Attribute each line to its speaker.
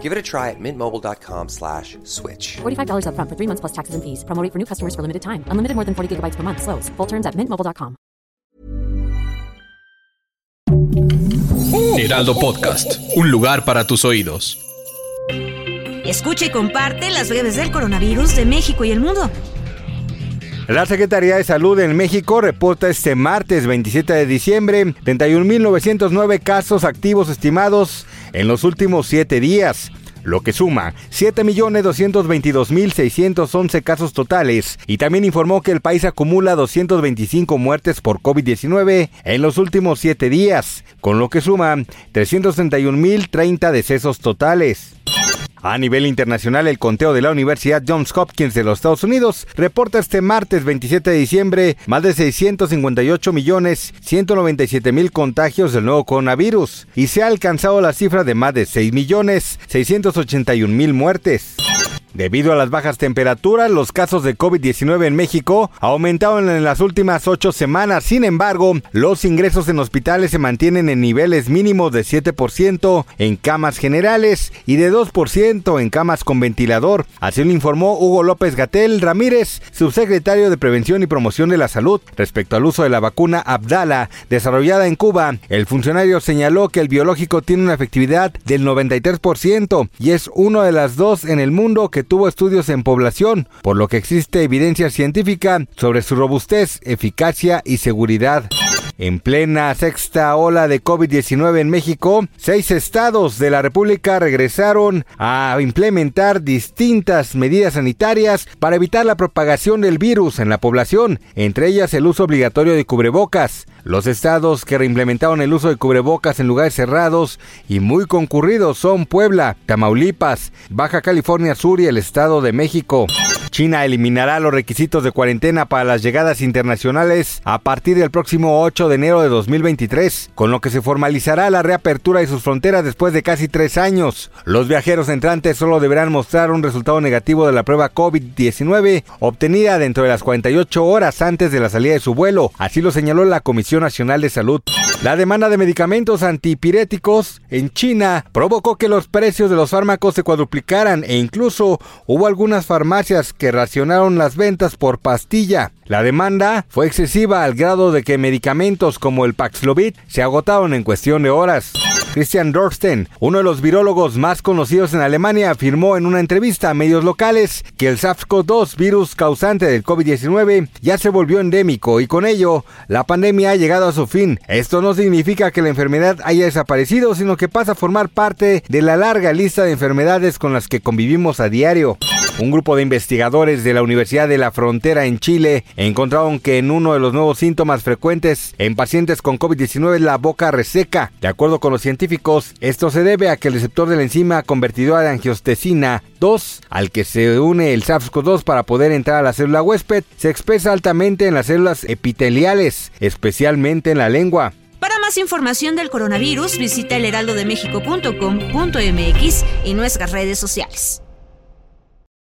Speaker 1: Give it a try at mintmobile.com slash switch.
Speaker 2: $45 upfront for three months plus taxes and fees. Promo rate for new customers for limited time. Unlimited more than 40 gigabytes per month. Slows. Full terms at mintmobile.com.
Speaker 3: Heraldo Podcast, un lugar para tus oídos.
Speaker 4: Escucha y comparte las breves del coronavirus de México y el mundo.
Speaker 5: La Secretaría de Salud en México reporta este martes 27 de diciembre 31.909 casos activos estimados en los últimos siete días lo que suma 7.222.611 casos totales y también informó que el país acumula 225 muertes por COVID-19 en los últimos siete días, con lo que suma 331.030 decesos totales. A nivel internacional, el conteo de la Universidad Johns Hopkins de los Estados Unidos reporta este martes 27 de diciembre más de 658 millones 197 mil contagios del nuevo coronavirus y se ha alcanzado la cifra de más de 6 millones 681 mil muertes. Debido a las bajas temperaturas, los casos de COVID-19 en México aumentaron en las últimas ocho semanas. Sin embargo, los ingresos en hospitales se mantienen en niveles mínimos de 7% en camas generales y de 2% en camas con ventilador. Así lo informó Hugo López Gatel Ramírez, subsecretario de Prevención y Promoción de la Salud, respecto al uso de la vacuna Abdala desarrollada en Cuba. El funcionario señaló que el biológico tiene una efectividad del 93% y es uno de las dos en el mundo tuvo estudios en población, por lo que existe evidencia científica sobre su robustez, eficacia y seguridad. En plena sexta ola de COVID-19 en México, seis estados de la República regresaron a implementar distintas medidas sanitarias para evitar la propagación del virus en la población, entre ellas el uso obligatorio de cubrebocas. Los estados que reimplementaron el uso de cubrebocas en lugares cerrados y muy concurridos son Puebla, Tamaulipas, Baja California Sur y el Estado de México. China eliminará los requisitos de cuarentena para las llegadas internacionales a partir del próximo 8 de enero de 2023, con lo que se formalizará la reapertura de sus fronteras después de casi tres años. Los viajeros entrantes solo deberán mostrar un resultado negativo de la prueba COVID-19 obtenida dentro de las 48 horas antes de la salida de su vuelo, así lo señaló la Comisión Nacional de Salud. La demanda de medicamentos antipiréticos en China provocó que los precios de los fármacos se cuadruplicaran e incluso hubo algunas farmacias que racionaron las ventas por pastilla. La demanda fue excesiva al grado de que medicamentos como el Paxlovid se agotaron en cuestión de horas. Christian Dorsten, uno de los virólogos más conocidos en Alemania, afirmó en una entrevista a medios locales que el SARS-CoV-2, virus causante del COVID-19, ya se volvió endémico y con ello la pandemia ha llegado a su fin. Esto no significa que la enfermedad haya desaparecido, sino que pasa a formar parte de la larga lista de enfermedades con las que convivimos a diario. Un grupo de investigadores de la Universidad de la Frontera en Chile encontraron que en uno de los nuevos síntomas frecuentes en pacientes con COVID-19 es la boca reseca. De acuerdo con los científicos, esto se debe a que el receptor de la enzima convertidora de angiostesina 2, al que se une el SARS-CoV-2 para poder entrar a la célula huésped, se expresa altamente en las células epiteliales, especialmente en la lengua.
Speaker 4: Para más información del coronavirus, visita elheraldodemexico.com.mx y nuestras redes sociales.